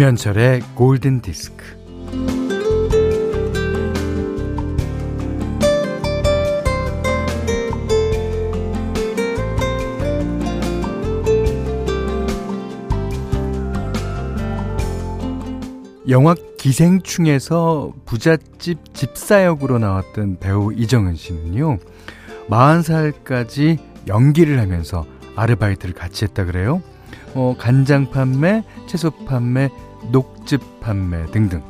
김현철의 골든 디스크. 영화 기생충에서 부잣집 집사 역으로 나왔던 배우 이정은 씨는요, 40살까지 연기를 하면서 아르바이트를 같이 했다 그래요. 어, 간장 판매, 채소 판매, 녹즙 판매 등등.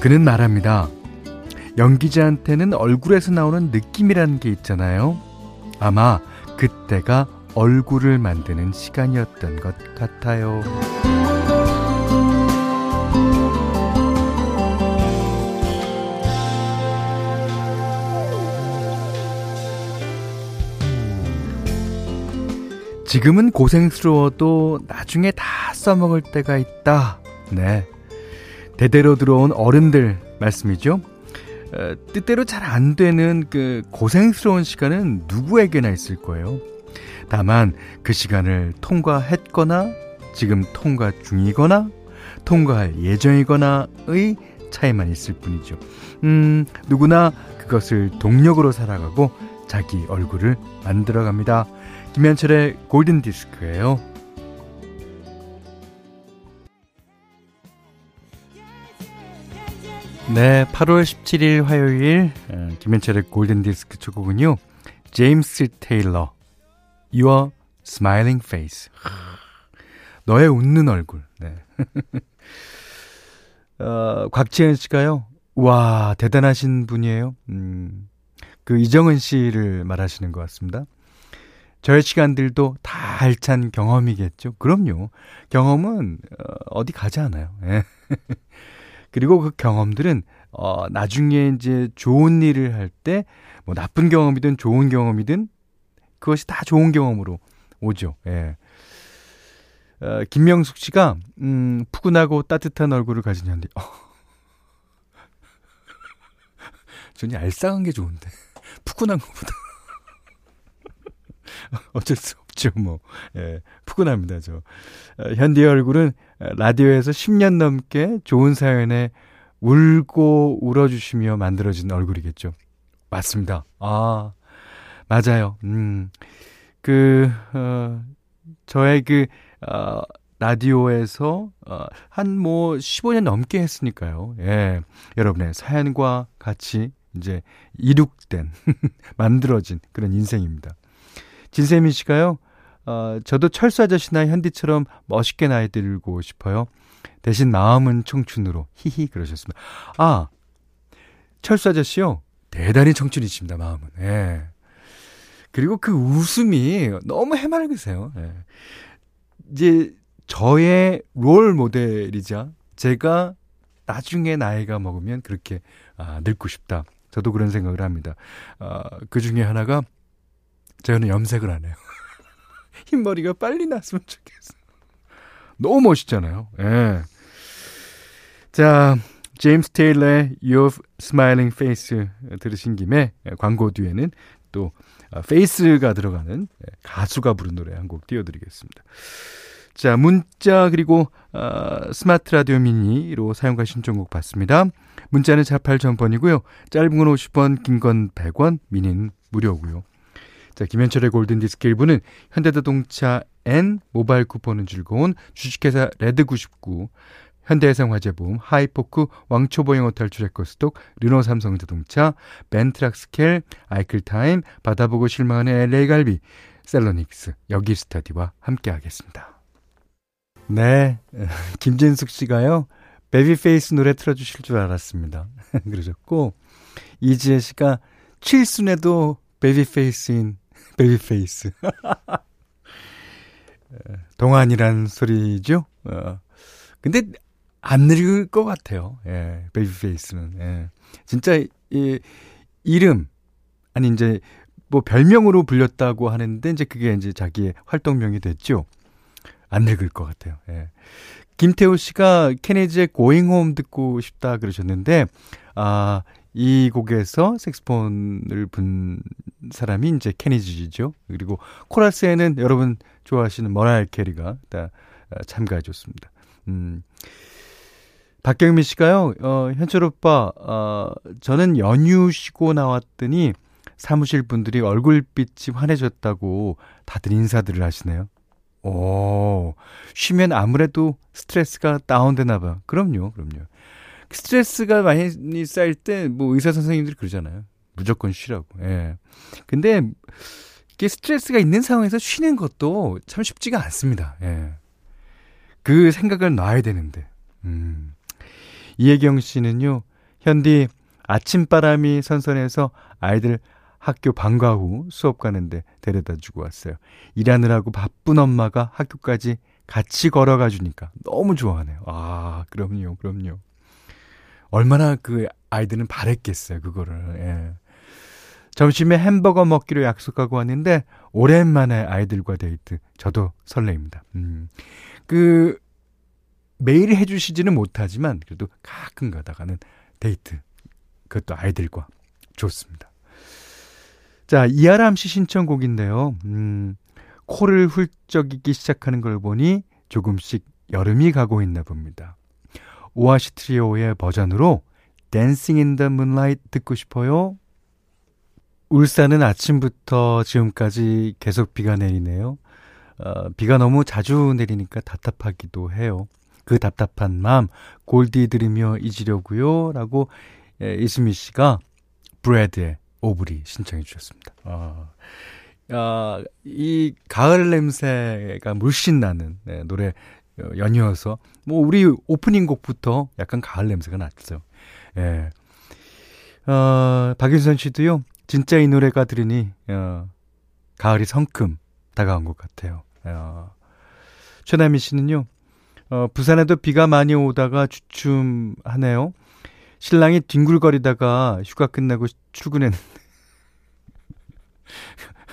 그는 말합니다. 연기자한테는 얼굴에서 나오는 느낌이라는 게 있잖아요. 아마 그때가 얼굴을 만드는 시간이었던 것 같아요. 지금은 고생스러워도 나중에 다 써먹을 때가 있다. 네. 대대로 들어온 어른들 말씀이죠. 어, 뜻대로 잘 안 되는 그 고생스러운 시간은 누구에게나 있을 거예요. 다만 그 시간을 통과했거나 지금 통과 중이거나 통과할 예정이거나의 차이만 있을 뿐이죠. 음, 누구나 그것을 동력으로 살아가고 자기 얼굴을 만들어 갑니다. 김현철의 골든 디스크예요. 네, 8월 17일 화요일 어, 김현철의 골든 디스크 첫 곡은요. 제임스 테일러 Your Smiling Face. 너의 웃는 얼굴. 네. 어, 곽지현 씨가요. 와, 대단하신 분이에요. 음, 그 이정은 씨를 말하시는 것 같습니다. 저의 시간들도 다 알찬 경험이겠죠. 그럼요. 경험은 어, 어디 가지 않아요. 예. 그리고 그 경험들은 어, 나중에 이제 좋은 일을 할 때 뭐 나쁜 경험이든 좋은 경험이든 그것이 다 좋은 경험으로 오죠. 예. 어, 김명숙 씨가 음, 푸근하고 따뜻한 얼굴을 가진 현대. 어. 전이 알싸한 게 좋은데 푸근한 것보다 어쩔 수 없죠, 뭐. 예, 푸근합니다, 저. 어, 현디의 얼굴은 라디오에서 10년 넘게 좋은 사연에 울고 울어주시며 만들어진 얼굴이겠죠. 맞습니다. 아, 맞아요. 음, 그, 어, 저의 그, 어, 라디오에서, 어, 한뭐 15년 넘게 했으니까요. 예. 여러분의 사연과 같이 이제 이룩된, 만들어진 그런 인생입니다. 진세민 씨가요, 어, 저도 철수 아저씨나 현디처럼 멋있게 나이 들고 싶어요. 대신 마음은 청춘으로. 히히, 그러셨습니다. 아, 철수 아저씨요. 대단히 청춘이십니다, 마음은. 예. 그리고 그 웃음이 너무 해맑으세요. 예. 이제 저의 롤 모델이자 제가 나중에 나이가 먹으면 그렇게 아, 늙고 싶다. 저도 그런 생각을 합니다. 아, 그 중에 하나가 저는 염색을 안 해요. 흰머리가 빨리 났으면 좋겠어. 너무 멋있잖아요. 예. 자, 제임스 테일러의 Your Smiling Face 들으신 김에 광고 뒤에는 또 face가 들어가는 가수가 부른 노래 한 곡 띄워드리겠습니다. 자, 문자 그리고 어, 스마트 라디오 미니로 사연과 신청곡 받습니다. 문자는 48,000번이고요. 짧은 건 50원, 긴 건 100원, 미니는 무료고요. 자, 김현철의 골든디스크 1부는 현대자동차 N 모바일 쿠폰은 즐거운 주식회사 레드99 현대해상화재보험, 하이포크, 왕초보영어 탈출 에코스톡, 르노 삼성자동차, 벤트락스켈, 아이클타임, 받아보고 실망하는 LA갈비, 셀러닉스, 여기스타디와 함께하겠습니다. 네, 김진숙 씨가요. 베비페이스 노래 틀어주실 줄 알았습니다. 그러셨고 이지혜 씨가 칠순에도 베비페이스인 베이비 페이스. 동안이란 소리죠. 어. 근데 안 늙을 것 같아요. 예, Babyface는. 예. 진짜 이 이름 아니 이제 뭐 별명으로 불렸다고 하는데 이제 그게 이제 자기의 활동명이 됐죠. 안 늙을 것 같아요. 예. 김태우 씨가 Going Home 듣고 싶다 그러셨는데 아, 이 곡에서 색소폰을 분 사람이 이제 Kenny G죠. 그리고 코러스에는 여러분 좋아하시는 머라일 캐리가 다 어, 참가해 줬습니다. 음. 박경민 씨가요, 어, 현철 오빠, 어, 저는 연휴 쉬고 나왔더니 사무실 분들이 얼굴빛이 환해졌다고 다들 인사들을 하시네요. 오, 쉬면 아무래도 스트레스가 다운되나 봐. 그럼요, 그럼요. 스트레스가 많이 쌓일 때 뭐 의사 선생님들이 그러잖아요. 무조건 쉬라고. 예. 근데 이게 스트레스가 있는 상황에서 쉬는 것도 참 쉽지가 않습니다. 예. 그 생각을 놔야 되는데. 음. 이혜경 씨는요. 현디 아침바람이 선선해서 아이들 학교 방과 후 수업 가는데 데려다 주고 왔어요. 일하느라고 바쁜 엄마가 학교까지 같이 걸어가 주니까 너무 좋아하네요. 아, 그럼요, 그럼요. 얼마나 그 아이들은 바랬겠어요, 그거를. 예. 점심에 햄버거 먹기로 약속하고 왔는데 오랜만에 아이들과 데이트. 저도 설레입니다. 음. 그 매일 해 주시지는 못하지만 그래도 가끔 가다가는 데이트. 그것도 아이들과 좋습니다. 자, 이하람 씨 신청곡인데요. 음, 코를 훌쩍이기 시작하는 걸 보니 조금씩 여름이 가고 있나 봅니다. 오아시 트리오의 버전으로 Dancing in the Moonlight 듣고 싶어요. 울산은 아침부터 지금까지 계속 비가 내리네요. 어, 비가 너무 자주 내리니까 답답하기도 해요. 그 답답한 마음 골디 들으며 잊으려고요. 라고 예, 이수미 씨가 Bread의 Aubrey 신청해 주셨습니다. 아, 아, 이 가을 냄새가 물씬 나는 네, 노래 어, 연이어서 뭐 우리 오프닝 곡부터 약간 가을 냄새가 났죠. 예. 어, 박윤선 씨도요. 진짜 이 노래가 들으니 어, 가을이 성큼 다가온 것 같아요. 어, 최나미 씨는요. 어, 부산에도 비가 많이 오다가 주춤하네요. 신랑이 뒹굴거리다가 휴가 끝나고 출근했는데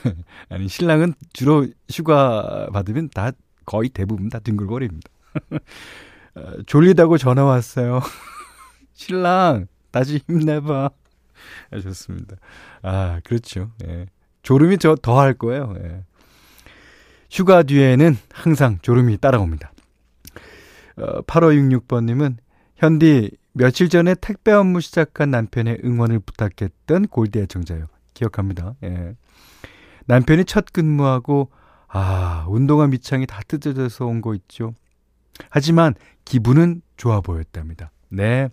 아니 신랑은 주로 휴가 받으면 다 거의 대부분 다 뒹굴거립니다. 어, 졸리다고 전화 왔어요. 신랑 다시 힘내봐. 하셨습니다. 아 그렇죠. 예. 졸음이 저 더 할 거예요. 예. 휴가 뒤에는 항상 졸음이 따라옵니다. 어, 8566번님은 현디 며칠 전에 택배 업무 시작한 남편의 응원을 부탁했던 골디 애청자요. 기억합니다. 예. 남편이 첫 근무하고 아 운동화 밑창이 다 뜯어져서 온 거 있죠. 하지만 기분은 좋아 보였답니다. 네.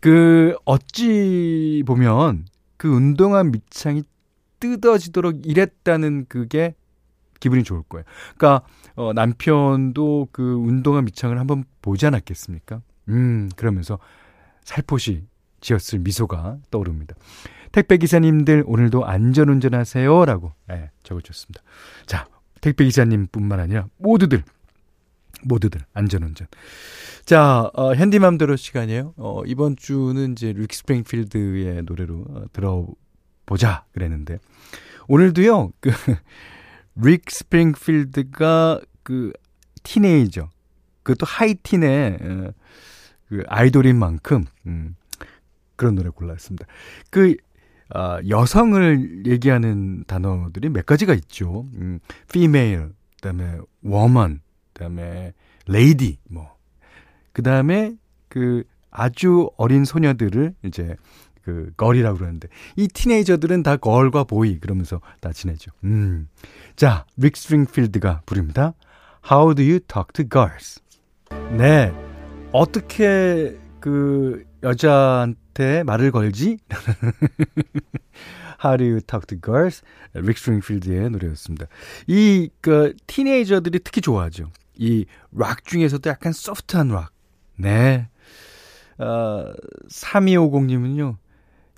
그 어찌 보면 그 운동화 밑창이 뜯어지도록 일했다는 그게 기분이 좋을 거예요. 그러니까 어, 남편도 그 운동화 밑창을 한번 보지 않았겠습니까? 음, 그러면서 살포시 지었을 미소가 떠오릅니다. 택배 기사님들 오늘도 안전 운전하세요라고 네, 적어줬습니다. 자, 택배 기사님뿐만 아니라 모두들 모두들 안전 운전. 자, 어, 현디맘대로 시간이에요. 어, 이번 주는 이제 릭 스프링필드의 노래로 어, 들어보자 그랬는데 오늘도요. 그 릭 스프링필드가 그 티네이저 그것도 하이틴의 어, 그 아이돌인 만큼 음, 그런 노래 골랐습니다. 그 어, 여성을 얘기하는 단어들이 몇 가지가 있죠. 음, female, 그다음에 woman, 그다음에 lady 뭐. 그다음에 그 아주 어린 소녀들을 이제 그 girl이라고 그러는데 이 teenager들은 다 girl과 boy 그러면서 다 지내죠. 음. 자, Rick Springfield가 부릅니다. How do you talk to girls? 네. 어떻게 그 여자한테 말을 걸지? How do to girls? Rick Springfield의 노래였습니다. 이 그 teenager들이 특히 좋아하죠. 이 락 중에서도 약간 소프트한 락. 네. 어, 3250님은요.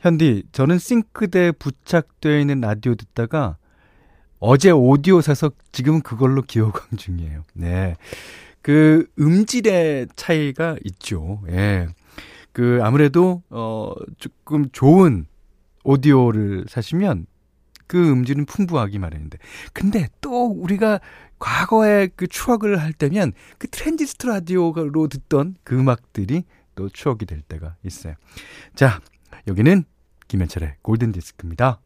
현디, 저는 싱크대에 부착되어 있는 라디오 듣다가 어제 오디오 사서 지금 그걸로 기어광 중이에요. 네. 그 음질의 차이가 있죠. 예. 그 아무래도 어 조금 좋은 오디오를 사시면 그 음질은 풍부하기 마련인데. 근데 또 우리가 과거에 그 추억을 할 때면 그 트랜지스터 라디오로 듣던 그 음악들이 또 추억이 될 때가 있어요. 자, 여기는 김현철의 골든 디스크입니다.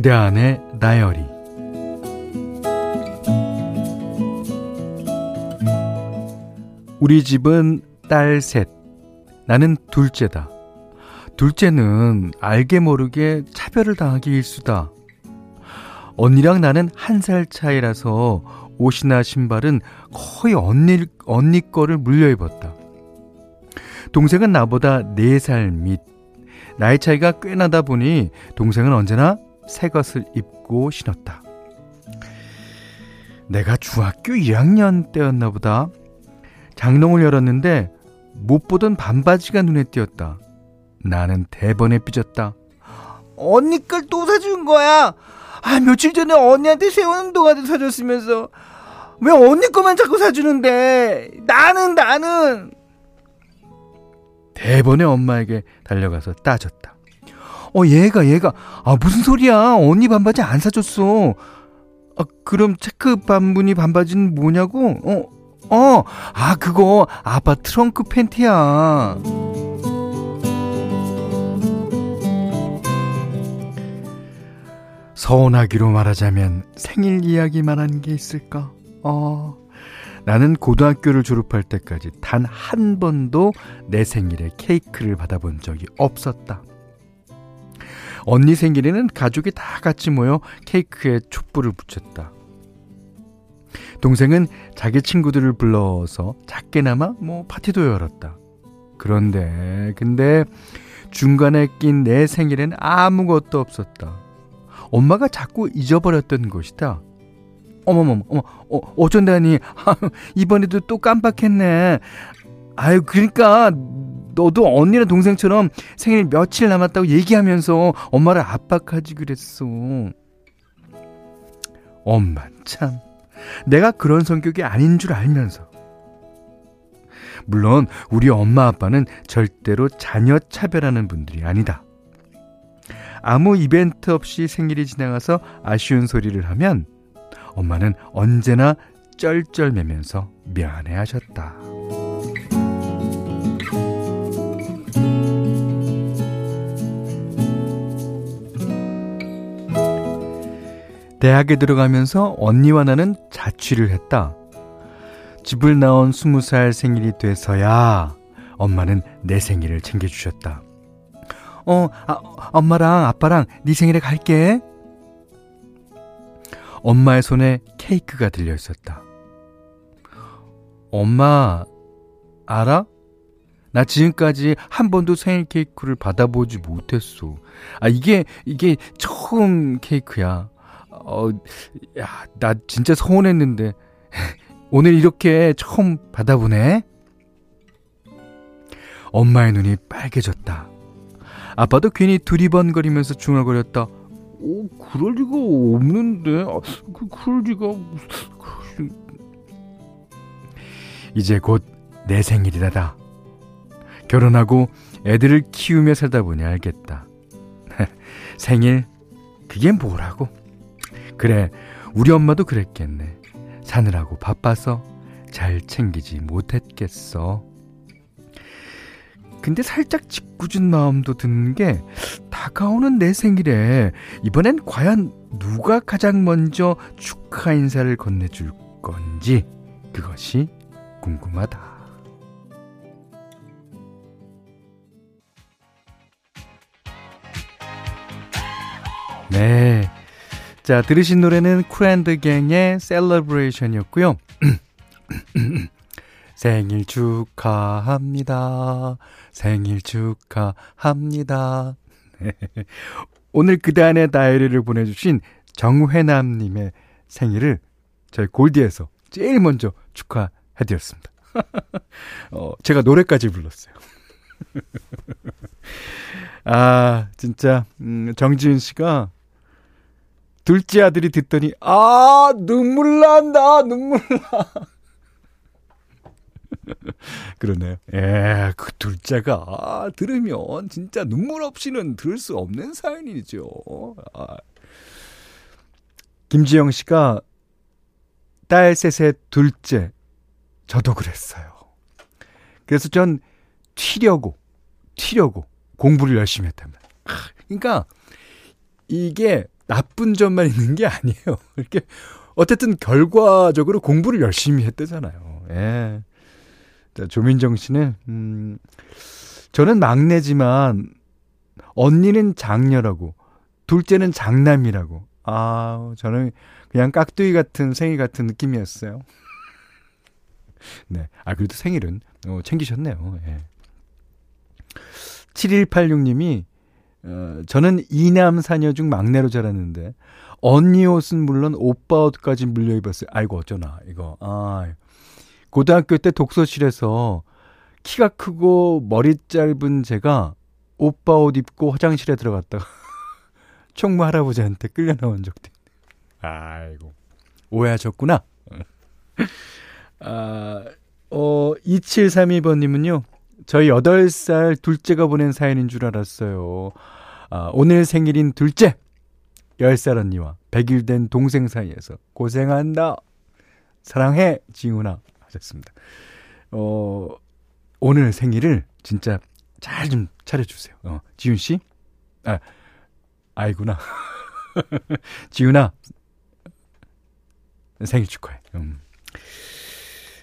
그대 안의 다이어리 우리 집은 딸 셋, 나는 둘째다. 둘째는 알게 모르게 차별을 당하기 일수다. 언니랑 나는 한 살 차이라서 옷이나 신발은 거의 언니, 언니 거를 물려 입었다. 동생은 나보다 4살 밑. 나이 차이가 꽤 나다 보니 동생은 언제나 새 것을 입고 신었다. 내가 중학교 2학년 때였나 보다. 장롱을 열었는데 못 보던 반바지가 눈에 띄었다. 나는 대번에 삐졌다. 언니 걸 또 사준 거야. 아 며칠 전에 언니한테 세우는 동안도 사줬으면서 왜 언니 거만 자꾸 사주는데 나는 나는 대번에 엄마에게 달려가서 따졌다. 어 얘가 얘가 아 무슨 소리야 언니 반바지 안 사줬어. 아 그럼 체크 반무늬 반바지는 뭐냐고? 어 어, 아, 그거 아빠 트렁크 팬티야. 서운하기로 말하자면 생일 이야기만 한 게 있을까? 어, 나는 고등학교를 졸업할 때까지 단 한 번도 내 생일에 케이크를 받아본 적이 없었다. 언니 생일에는 가족이 다 같이 모여 케이크에 촛불을 붙였다. 동생은 자기 친구들을 불러서 작게나마 뭐 파티도 열었다. 그런데 근데 중간에 낀 내 생일엔 아무것도 없었다. 엄마가 자꾸 잊어버렸던 것이다. 어머머머, 어머, 어, 어쩐다니. 이번에도 또 깜빡했네. 아유, 그러니까 너도 언니나 동생처럼 생일 며칠 남았다고 얘기하면서 엄마를 압박하지 그랬어. 엄마 참. 내가 그런 성격이 아닌 줄 알면서. 물론 우리 엄마 아빠는 절대로 자녀 차별하는 분들이 아니다. 아무 이벤트 없이 생일이 지나가서 아쉬운 소리를 하면 엄마는 언제나 쩔쩔매면서 미안해 하셨다. 대학에 들어가면서 언니와 나는 자취를 했다. 집을 나온 스무 살 생일이 돼서야 엄마는 내 생일을 챙겨주셨다. 어, 아, 엄마랑 아빠랑 네 생일에 갈게. 엄마의 손에 케이크가 들려 있었다. 엄마, 알아? 나 지금까지 한 번도 생일 케이크를 받아보지 못했어. 아, 이게, 이게 처음 케이크야. 어, 야, 나 진짜 서운했는데. 오늘 이렇게 처음 받아보네? 엄마의 눈이 빨개졌다. 아빠도 괜히 두리번거리면서 중얼거렸다. 오, 그럴 리가 없는데. 아, 그, 그럴 리가. 이제 곧 내 생일이다. 결혼하고 애들을 키우며 살다 보니 알겠다. 생일, 그게 뭐라고? 그래, 우리 엄마도 그랬겠네. 사느라고 바빠서 잘 챙기지 못했겠어. 근데 살짝 짓궂은 마음도 드는 게 다가오는 내 생일에 이번엔 과연 누가 가장 먼저 축하 인사를 건네줄 건지 그것이 궁금하다. 네. 자, 들으신 노래는 쿨앤드갱의 셀러브레이션이었고요. 생일 축하합니다. 생일 축하합니다. 오늘 그단의 다이어리를 보내주신 정회남님의 생일을 저희 골디에서 제일 먼저 축하해드렸습니다. 어, 제가 노래까지 불렀어요. 아, 진짜, 음, 정지은 씨가 둘째 아들이 듣더니 아 눈물 난다 눈물 나. 그러네요. 예, 그 둘째가 아, 들으면 진짜 눈물 없이는 들을 수 없는 사연이죠. 아. 김지영 씨가 딸 셋의 둘째 저도 그랬어요. 그래서 전 튀려고, 튀려고 공부를 열심히 했답니다. 그러니까 이게 나쁜 점만 있는 게 아니에요. 이렇게 어쨌든 결과적으로 공부를 열심히 했대잖아요. 예. 자, 조민정 씨는 음 저는 막내지만 언니는 장녀라고 둘째는 장남이라고. 아, 저는 그냥 깍두기 같은 생일 같은 느낌이었어요. 네. 아, 그래도 생일은 어, 챙기셨네요. 예. 7186님이 어, 저는 이남 사녀 중 막내로 자랐는데 언니 옷은 물론 오빠 옷까지 물려 입었어요. 아이고 어쩌나 이거. 아. 고등학교 때 독서실에서 키가 크고 머리 짧은 제가 오빠 옷 입고 화장실에 들어갔다가 총무 할아버지한테 끌려 나온 적도 있네. 아이고. 오해하셨구나. 아, 어, 2732번님은요, 저희 8살 둘째가 보낸 사연인 줄 알았어요. 아, 오늘 생일인 둘째, 10살 언니와 100일 된 동생 사이에서 고생한다. 사랑해, 지훈아. 하셨습니다. 어, 오늘 생일을 진짜 잘 좀 차려주세요. 어, 지훈씨? 아, 아이구나. 지훈아, 생일 축하해. 음.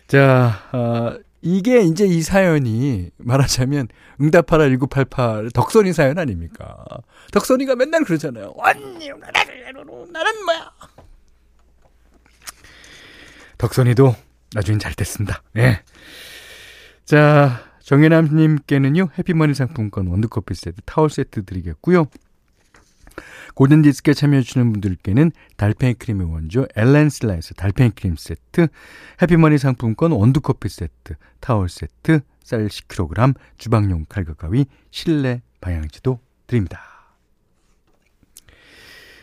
자, 어, 이게 이제 이 사연이 말하자면 응답하라 1988 덕선이 사연 아닙니까? 덕선이가 맨날 그러잖아요. 언니, 나는 뭐야? 덕선이도 나중엔 잘 됐습니다. 예. 자, 정혜남님께는요, 해피머니 상품권 원두커피 세트, 타월 세트 드리겠고요. 골든디스크에 참여해주시는 분들께는 달팽이 크림의 원조 엘렌슬라에서 달팽이 크림 세트, 해피머니 상품권 원두커피 세트, 타월 세트, 쌀 10kg, 주방용 칼과 가위, 실내 방향지도 드립니다.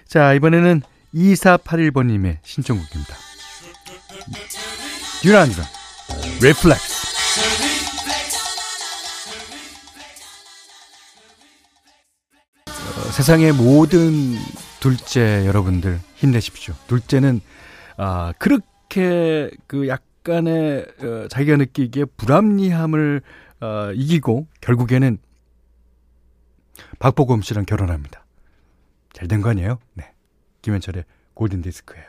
자, 이번에는 2481번님의 신청곡입니다. 듀란드, 레 세상의 모든 둘째 여러분들 힘내십시오. 둘째는 아 그렇게 그 약간의 어, 자기가 느끼기에 불합리함을 어, 이기고 결국에는 박보검 씨랑 결혼합니다. 잘 된 거 아니에요? 네. 김현철의 골든 디스크예요.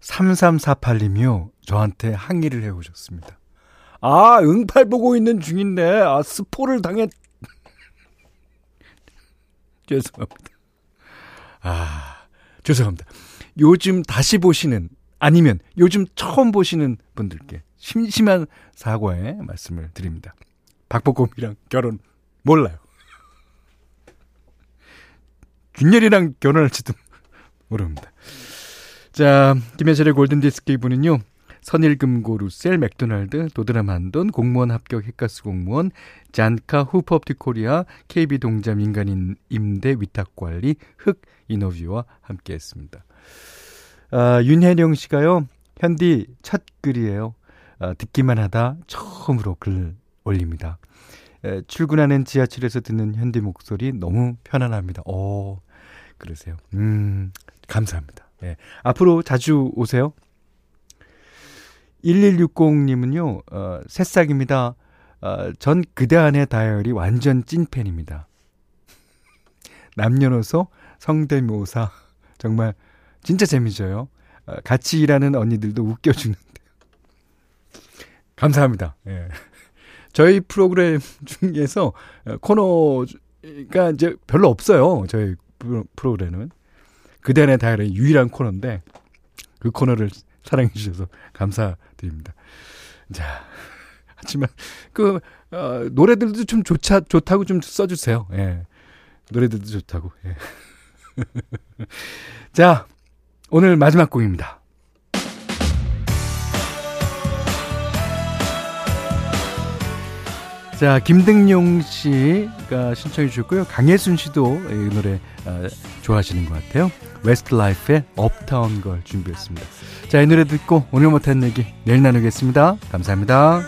3348님이요. 저한테 항의를 해 오셨습니다. 아, 응팔 보고 있는 중인데, 아, 스포를 당했, 죄송합니다. 아, 죄송합니다. 요즘 다시 보시는, 아니면 요즘 처음 보시는 분들께 심심한 사과의 말씀을 드립니다. 박보검이랑 결혼 몰라요. 균열이랑 결혼할지도 모릅니다. 자, 김혜철의 골든디스크 이분은요. 선일금고 루셀 맥도날드 도드람 한돈 공무원 합격 핵가스 공무원 잔카 후퍼업티코리아 KB동자 민간인 임대 위탁관리 흑 인터뷰와 함께했습니다. 아, 윤혜령 씨가요. 현디 첫 글이에요. 아, 듣기만 하다 처음으로 글 올립니다. 에, 출근하는 지하철에서 듣는 현디 목소리 너무 편안합니다. 오, 그러세요. 음, 감사합니다. 예. 앞으로 자주 오세요. 1160님은요, 어, 새싹입니다. 어, 전 그대 안의 다이어리 완전 찐팬입니다. 남녀노소 성대모사 정말 진짜 재미져요. 어, 같이 일하는 언니들도 웃겨주는데. 감사합니다. 예. 저희 프로그램 중에서 어, 코너가 이제 별로 없어요. 저희 프로그램은. 그대 안의 다이어리 유일한 코너인데 그 코너를 사랑해 주셔서 감사드립니다. 자, 하지만 그 어, 노래들도 좀 좋자 좋다고 좀 써주세요. 예, 노래들도 좋다고. 예. 자, 오늘 마지막 곡입니다. 자, 김등용 씨가 신청해 주셨고요. 강혜순 씨도 이 노래 어, 좋아하시는 것 같아요. Westlife의 Uptown Girl 준비했습니다. 자, 이 노래 듣고 오늘 못한 얘기 내일 나누겠습니다. 감사합니다.